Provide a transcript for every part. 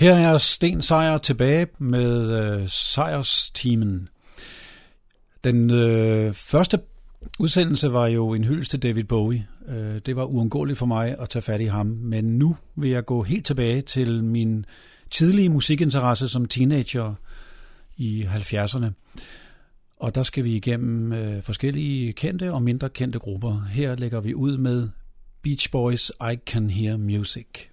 Her er Sten Sejr tilbage med øh, Sejrsteamen. Den øh, første udsendelse var jo en hyldest til David Bowie. Øh, det var uundgåeligt for mig at tage fat i ham, men nu vil jeg gå helt tilbage til min tidlige musikinteresse som teenager i 70'erne. Og der skal vi igennem øh, forskellige kendte og mindre kendte grupper. Her lægger vi ud med Beach Boys I Can Hear Music.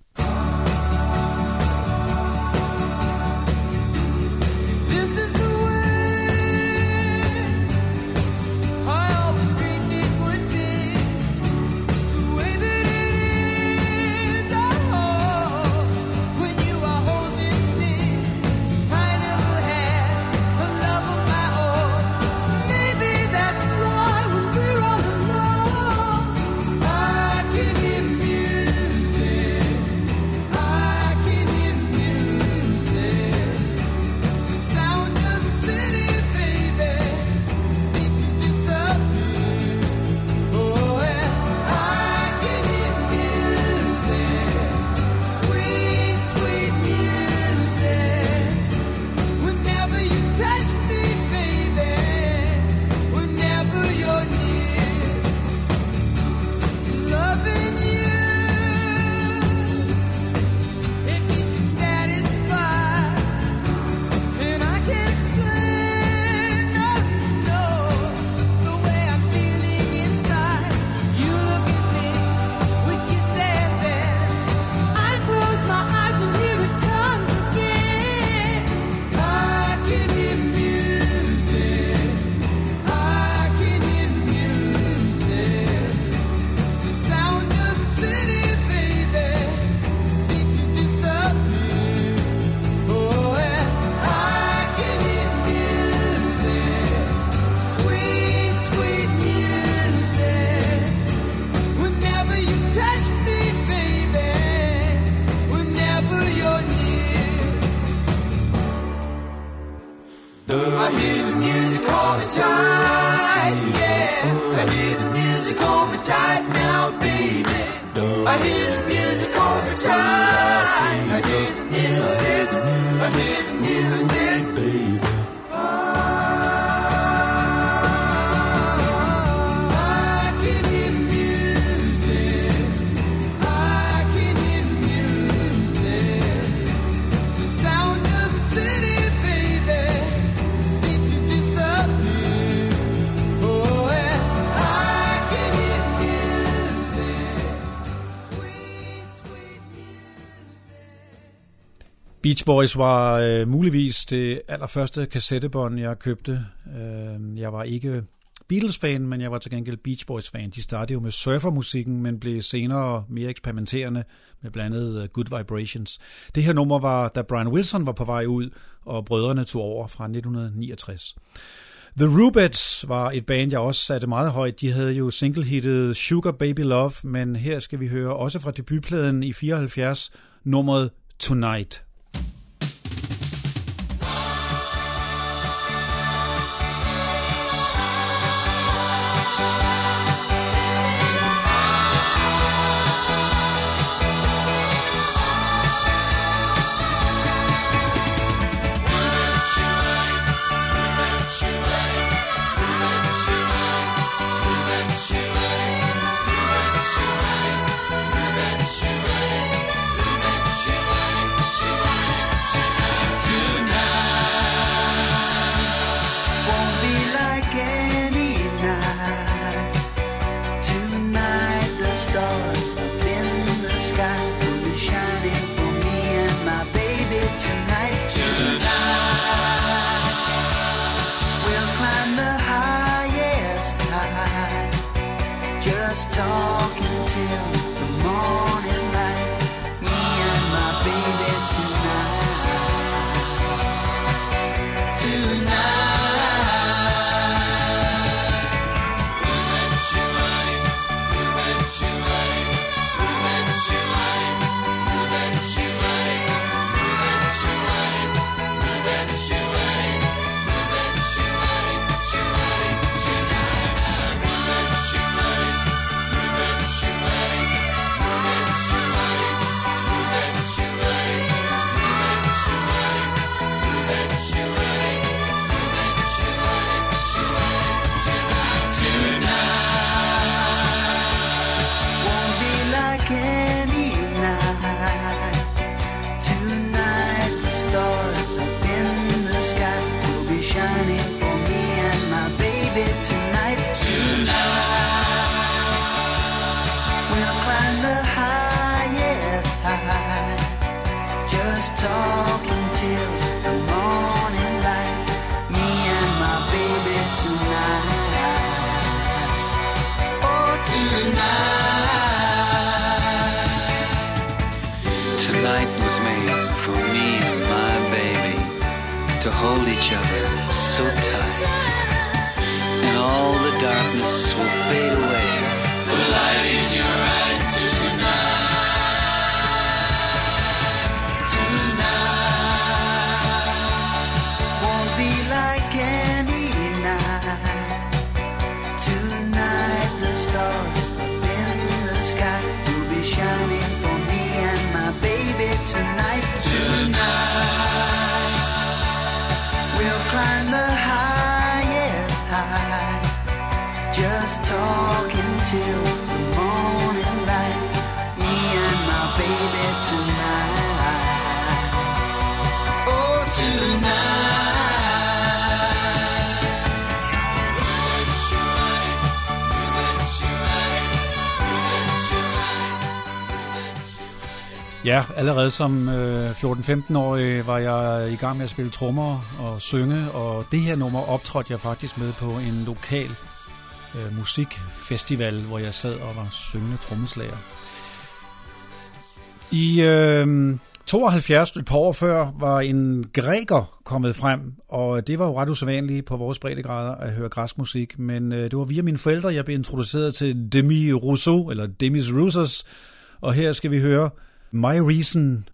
Boys var øh, muligvis det allerførste kassettebånd, jeg købte. Øh, jeg var ikke Beatles-fan, men jeg var til gengæld Beach Boys-fan. De startede jo med surfermusikken, men blev senere mere eksperimenterende med blandt andet øh, Good Vibrations. Det her nummer var, da Brian Wilson var på vej ud, og brødrene tog over fra 1969. The Rubettes var et band, jeg også satte meget højt. De havde jo single-hittet Sugar Baby Love, men her skal vi høre også fra debutpladen i 74, nummeret Tonight. Tonight was made for me and my baby to hold each other so tight. And all the darkness will fade away. The light in your eyes. Till the morning light. Me and my baby tonight. Oh, tonight. Ja, allerede som øh, 14-15-årig var jeg i gang med at spille trommer og synge, og det her nummer optrådte jeg faktisk med på en lokal øh, musikfestival, hvor jeg sad og var syngende trommeslager. I øh, 72, et par år før, var en græker kommet frem, og det var jo ret usædvanligt på vores breddegrader at høre græsk musik, men øh, det var via mine forældre, jeg blev introduceret til Demi Rousseau, eller Demis Roussos, og her skal vi høre My Reason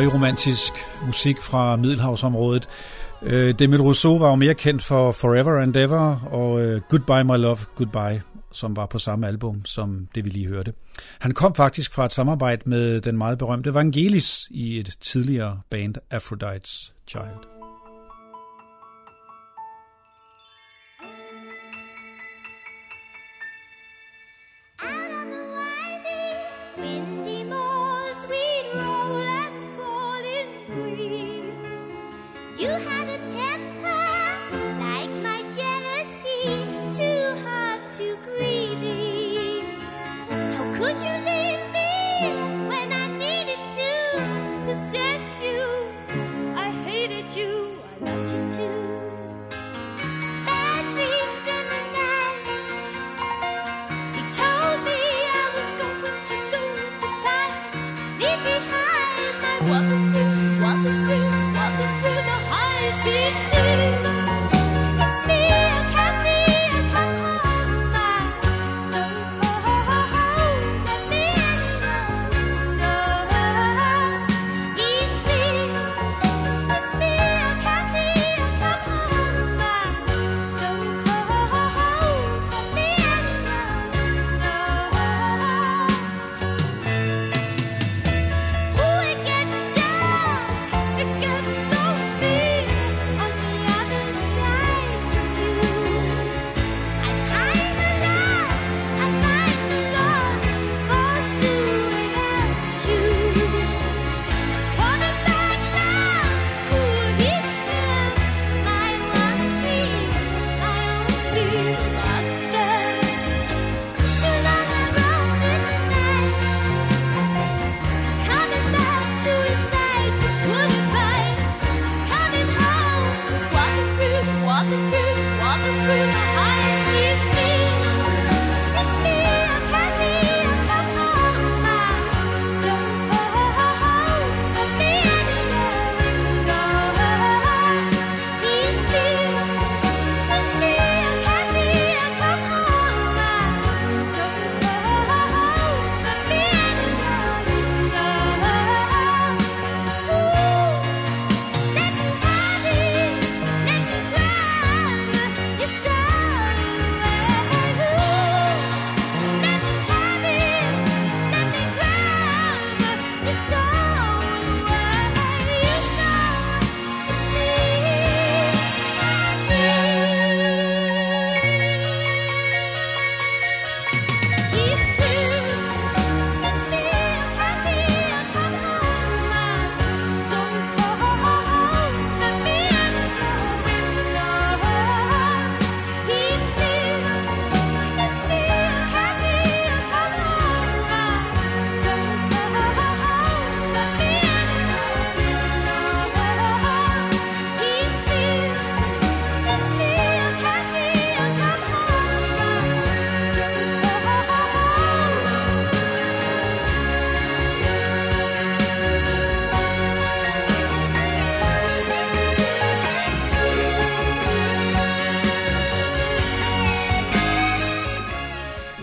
højromantisk musik fra Middelhavsområdet. Øh, Demil Rousseau var jo mere kendt for Forever and Ever og øh, Goodbye My Love, Goodbye, som var på samme album som det, vi lige hørte. Han kom faktisk fra et samarbejde med den meget berømte Vangelis i et tidligere band Aphrodite's Child. you grieve.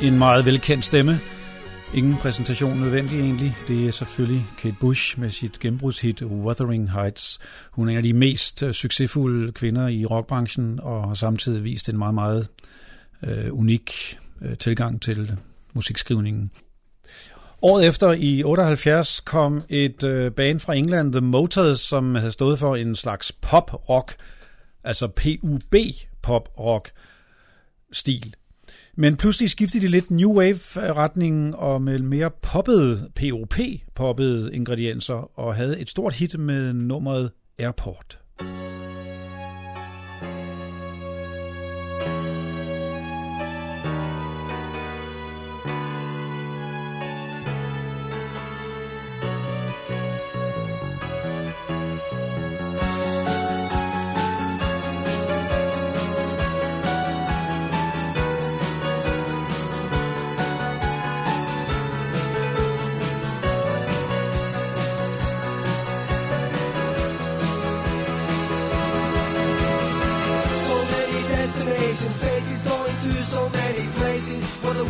En meget velkendt stemme. Ingen præsentation nødvendig egentlig. Det er selvfølgelig Kate Bush med sit gennembrudshit Wuthering Heights. Hun er en af de mest øh, succesfulde kvinder i rockbranchen og har samtidig vist en meget, meget øh, unik øh, tilgang til musikskrivningen. Året efter i 78 kom et øh, band fra England, The Motors, som havde stået for en slags pop-rock, altså PUB pop-rock stil. Men pludselig skiftede de lidt New Wave-retningen og med mere poppede, POP-poppede ingredienser og havde et stort hit med nummeret Airport.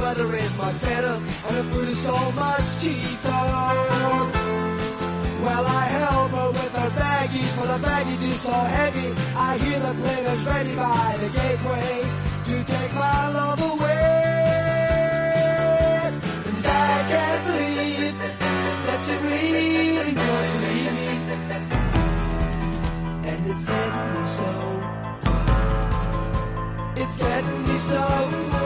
Weather is much better and the food is so much cheaper. Well, I help her with her baggies, for the baggage is so heavy. I hear the players ready by the gateway to take my love away. And I can't believe that she really wants to leave me. And it's getting me so. It's getting me so.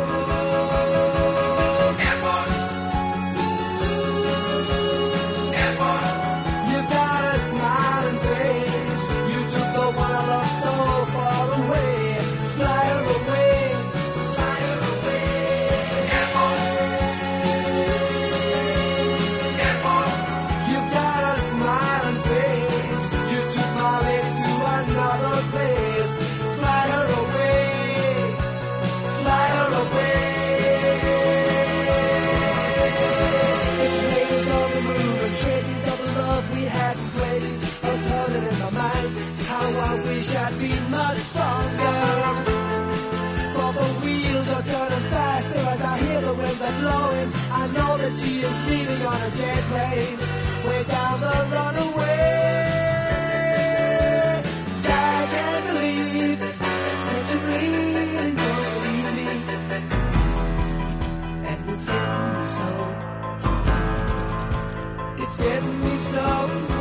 Blowing. I know that she is leaving on a jet plane, way down the runaway. I can't believe that you really wants to leave me, and it's getting me so. It's getting me so.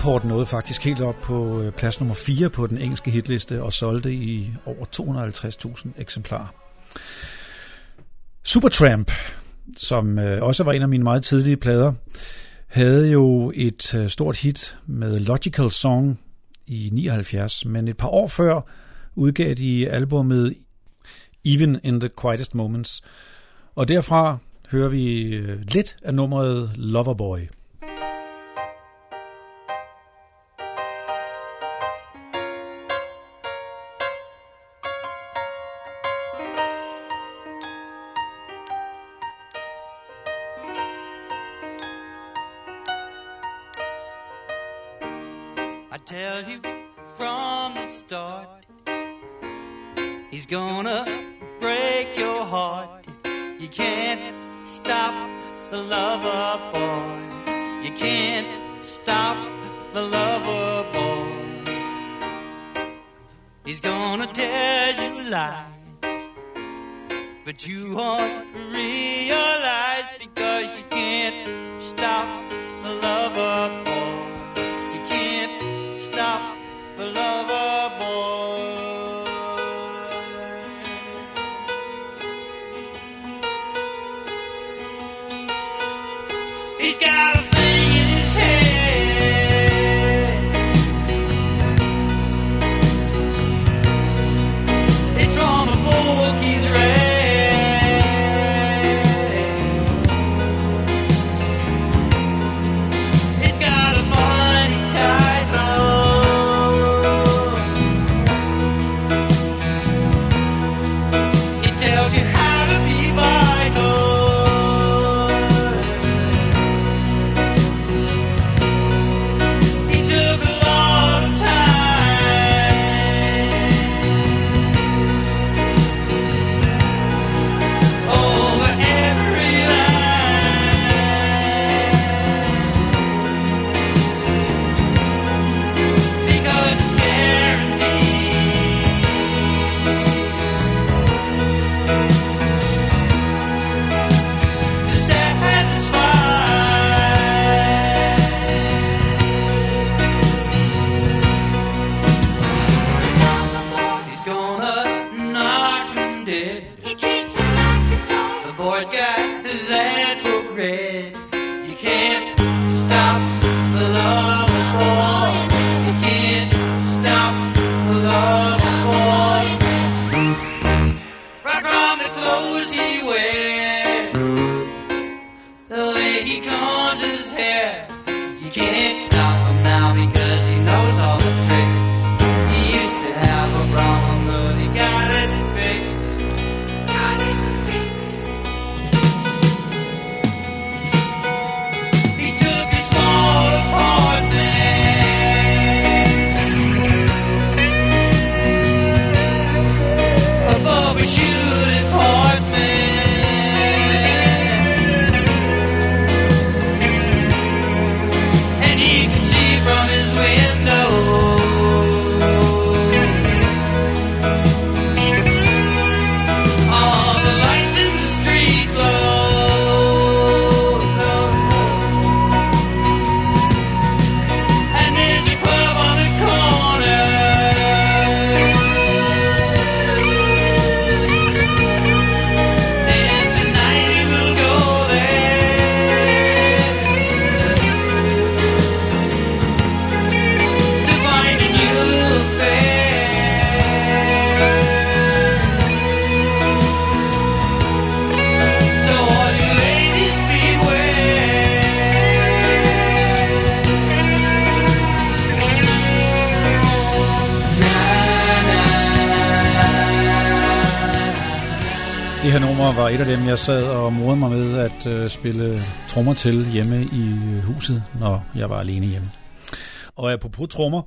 Airport nåede faktisk helt op på øh, plads nummer 4 på den engelske hitliste og solgte i over 250.000 eksemplarer. Supertramp, som øh, også var en af mine meget tidlige plader, havde jo et øh, stort hit med Logical Song i 79, men et par år før udgav de albummet Even in the Quietest Moments. Og derfra hører vi lidt af nummeret Loverboy. Nummer var et af dem, jeg sad og morede mig med at øh, spille trommer til hjemme i huset, når jeg var alene hjemme. Og apropos trommer,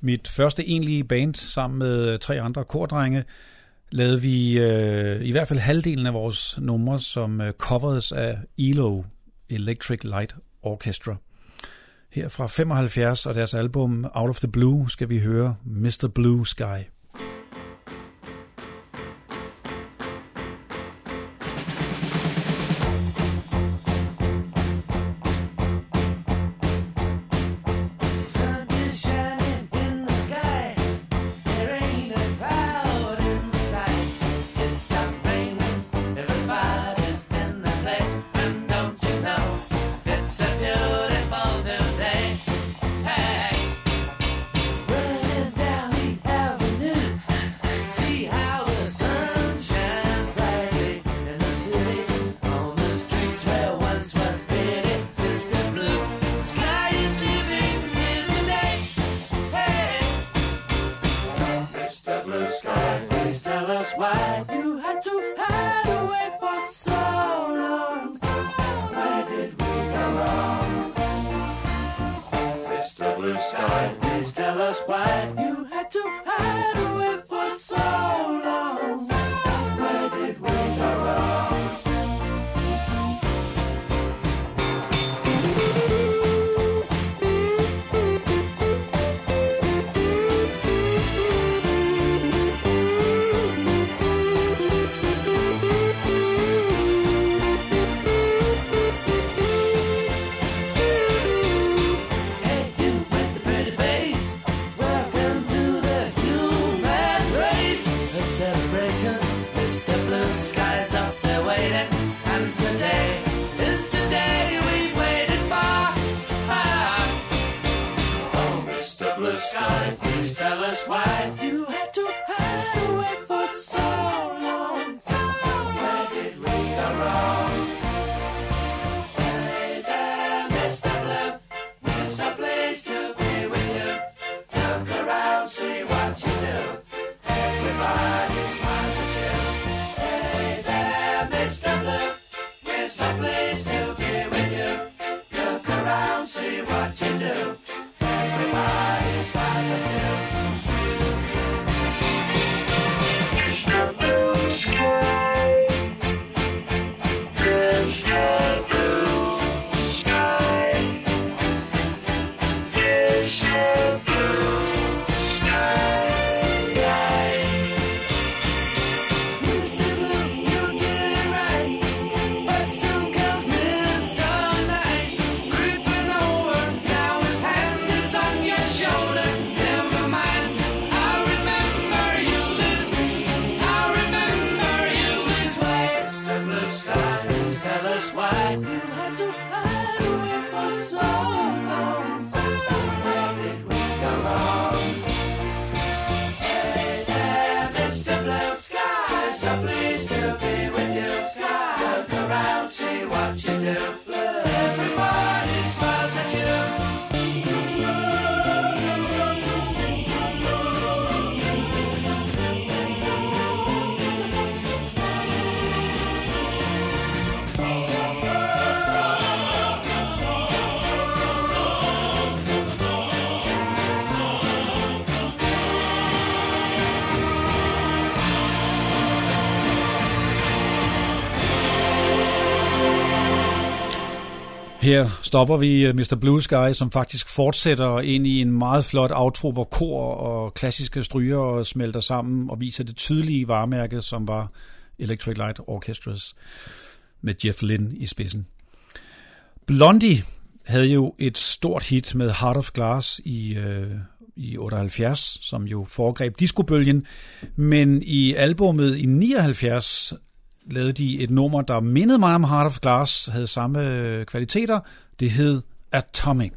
mit første egentlige band sammen med tre andre kordrenge, lavede vi øh, i hvert fald halvdelen af vores numre som øh, covers af ELO, Electric Light Orchestra. Her fra 75 og deres album Out of the Blue skal vi høre Mr. Blue Sky. Her stopper vi øh, Mr. Blue Sky, som faktisk fortsætter ind i en meget flot outro, hvor kor og klassiske stryger smelter sammen og viser det tydelige varemærke, som var Electric Light Orchestras med Jeff Lynne i spidsen. Blondie havde jo et stort hit med Heart of Glass i, øh, i 78, som jo foregreb discobølgen, men i albummet i 79 lavede de et nummer, der mindede mig om Heart of Glass, havde samme kvaliteter. Det hed Atomic.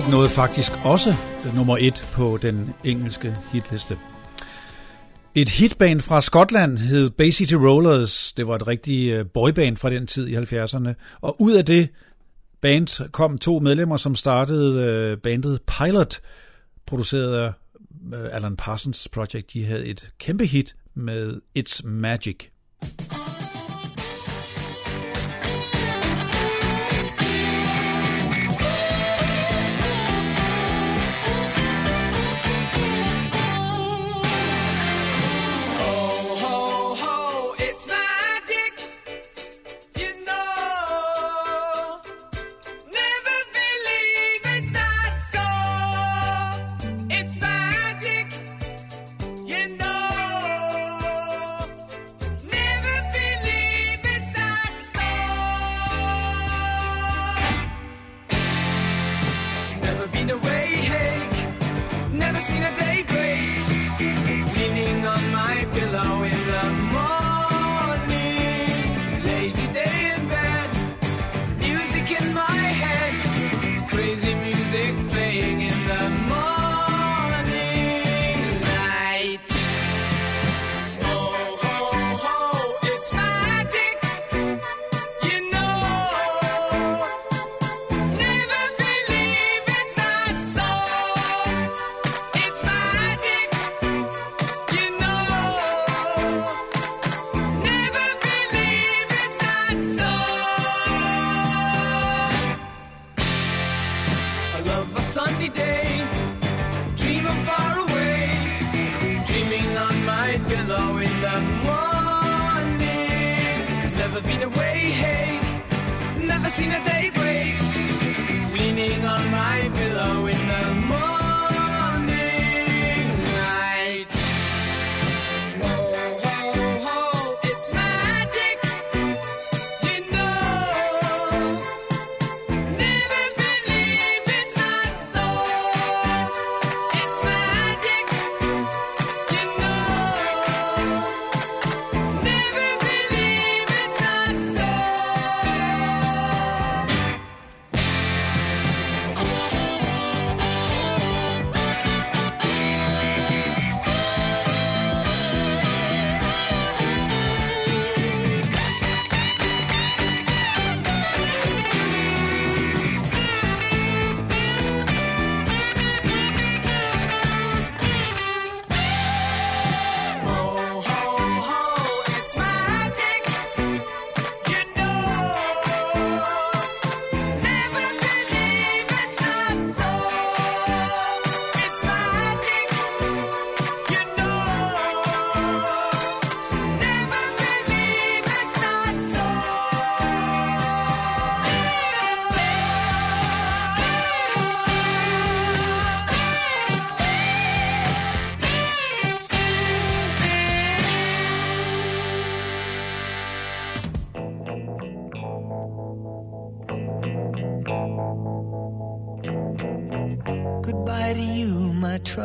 Atomic nåede faktisk også nummer et på den engelske hitliste. Et hitband fra Skotland hed Bay City Rollers. Det var et rigtigt øh, boyband fra den tid i 70'erne. Og ud af det band kom to medlemmer, som startede øh, bandet Pilot, produceret af øh, Alan Parsons Project. De havde et kæmpe hit med It's Magic. Ho,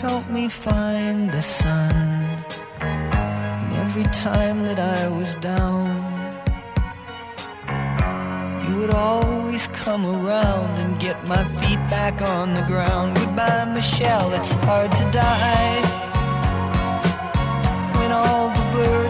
help me find the sun. And every time that I was down, you would always come around and get my feet back on the ground. Goodbye, Michelle, it's hard to die when all the birds.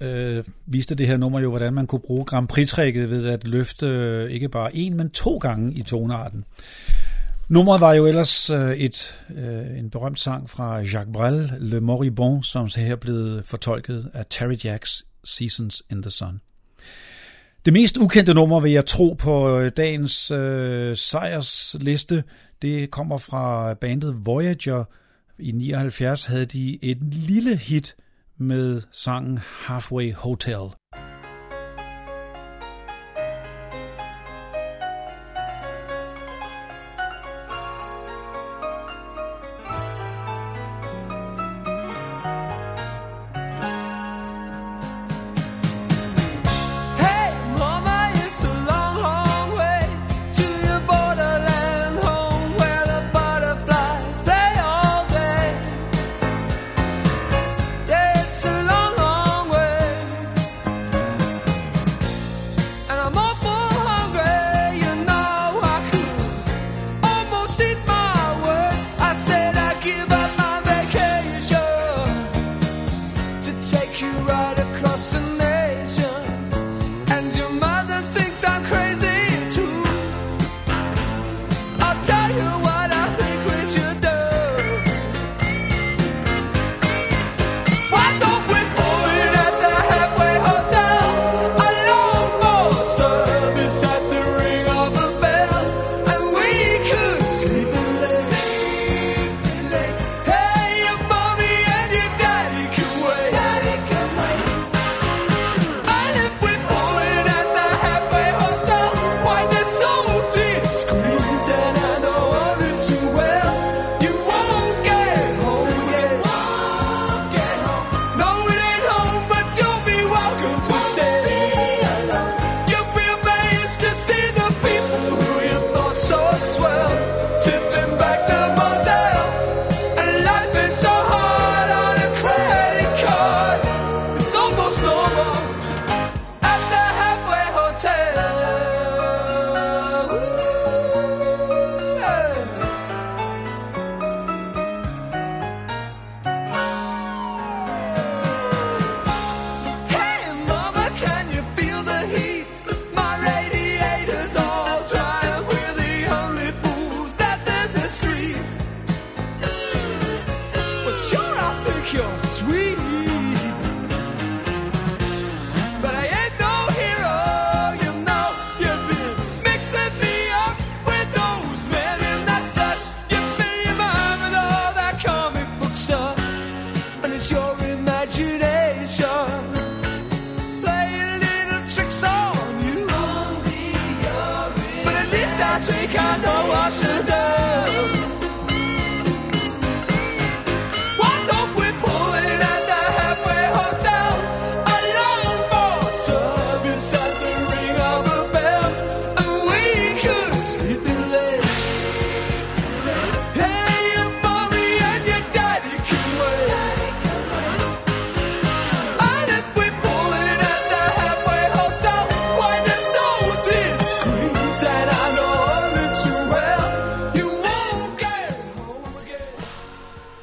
viste det her nummer jo, hvordan man kunne bruge Grand Prix-trækket ved at løfte øh, ikke bare en, men to gange i tonarten. Nummeret var jo ellers øh, et, øh, en berømt sang fra Jacques Brel, Le Moribond, som så her blev fortolket af Terry Jacks Seasons in the Sun. Det mest ukendte nummer, vil jeg tro, på dagens øh, sejrsliste, det kommer fra bandet Voyager. I 79 havde de et lille hit, med sangen Halfway Hotel.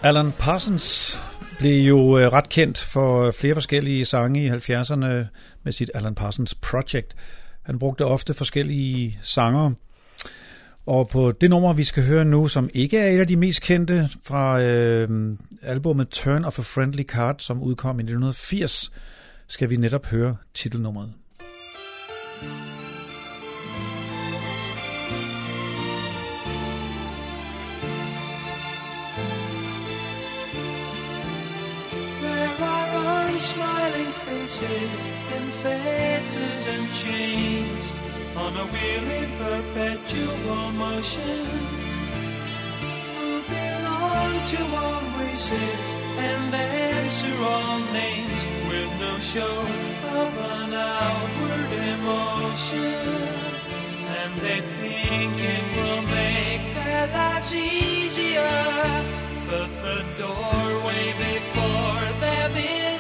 Alan Parsons blev jo øh, ret kendt for øh, flere forskellige sange i 70'erne med sit Alan Parsons Project. Han brugte ofte forskellige sanger. Og på det nummer, vi skal høre nu, som ikke er et af de mest kendte fra øh, albumet Turn of a Friendly Card, som udkom i 1980, skal vi netop høre titelnummeret. thank are unsmiling faces in fetters and chains. On a wheel in perpetual motion. Who belong to all races and answer all names with no show of an outward emotion. And they think it will make their lives easier, but the doorway before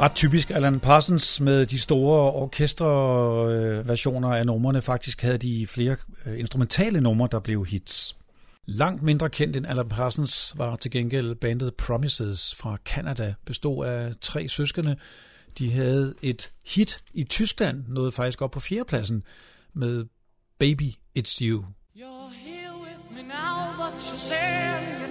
Ret typisk Alan Parsons med de store orkesterversioner af numrene. Faktisk havde de flere øh, instrumentale numre, der blev hits. Langt mindre kendt end Alan Parsons var til gengæld bandet Promises fra Canada, bestod af tre søskende. De havde et hit i Tyskland, nåede faktisk op på fjerdepladsen med Baby It's You. You're here with me now, but you're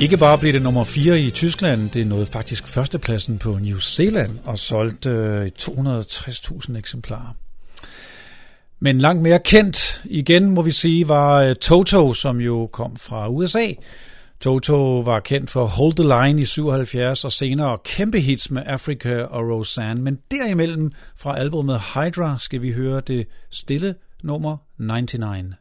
Ikke bare blev det nummer 4 i Tyskland, det nåede faktisk førstepladsen på New Zealand og solgte øh, 260.000 eksemplarer. Men langt mere kendt, igen må vi sige, var øh, Toto, som jo kom fra USA. Toto var kendt for Hold the Line i 77 og senere kæmpe hits med Africa og Roseanne. Men derimellem fra albumet Hydra skal vi høre det stille nummer 99.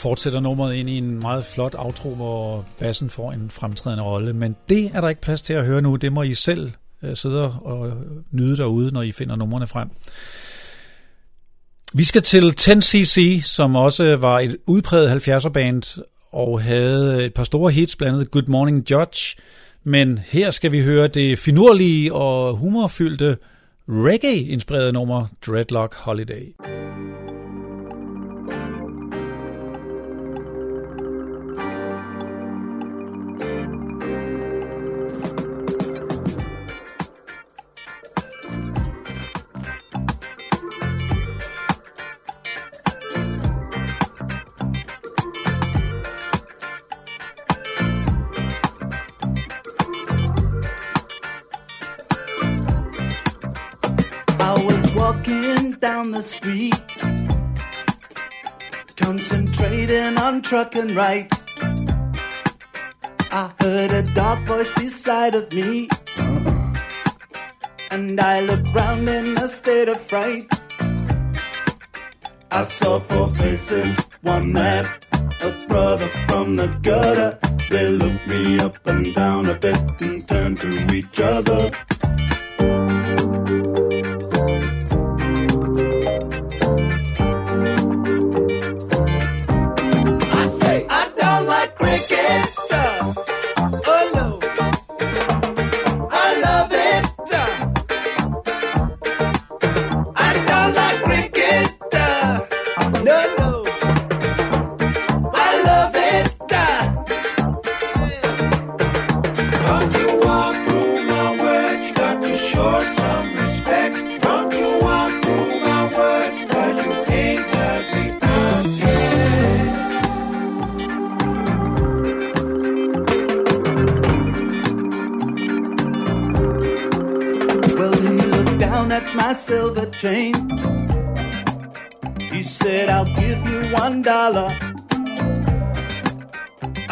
fortsætter nummeret ind i en meget flot outro, hvor bassen får en fremtrædende rolle. Men det er der ikke plads til at høre nu. Det må I selv øh, sidde og nyde derude, når I finder numrene frem. Vi skal til 10cc, som også var et udpræget 70'er-band og havde et par store hits, blandt andet Good Morning Judge. Men her skal vi høre det finurlige og humorfyldte reggae-inspirerede nummer Dreadlock Holiday. On trucking right. I heard a dark voice beside of me. Uh-huh. And I looked round in a state of fright. I saw four faces, one man, a brother from the gutter. They looked me up and down a bit and turned to each other.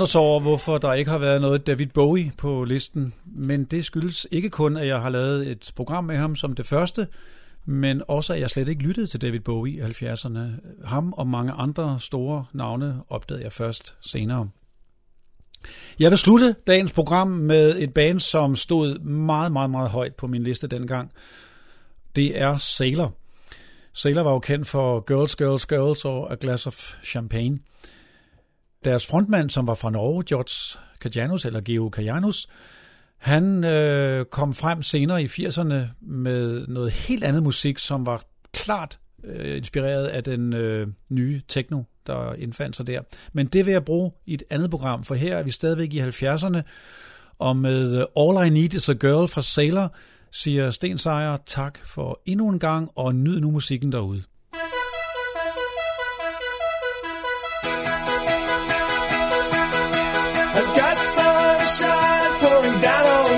Nu undre sig over, hvorfor der ikke har været noget David Bowie på listen, men det skyldes ikke kun, at jeg har lavet et program med ham som det første, men også, at jeg slet ikke lyttede til David Bowie i 70'erne. Ham og mange andre store navne opdagede jeg først senere. Jeg vil slutte dagens program med et band, som stod meget, meget, meget højt på min liste dengang. Det er Sailor. Sailor var jo kendt for Girls, Girls, Girls og A Glass of Champagne. Deres frontmand, som var fra Norge, George Kajanus, eller Geo Kajanus, han øh, kom frem senere i 80'erne med noget helt andet musik, som var klart øh, inspireret af den øh, nye techno, der indfandt sig der. Men det vil jeg bruge i et andet program, for her er vi stadigvæk i 70'erne, og med øh, All I Need Is a Girl fra Sailor, siger Sten Sejer tak for endnu en gang, og nyd nu musikken derude. I've got sunshine pouring down on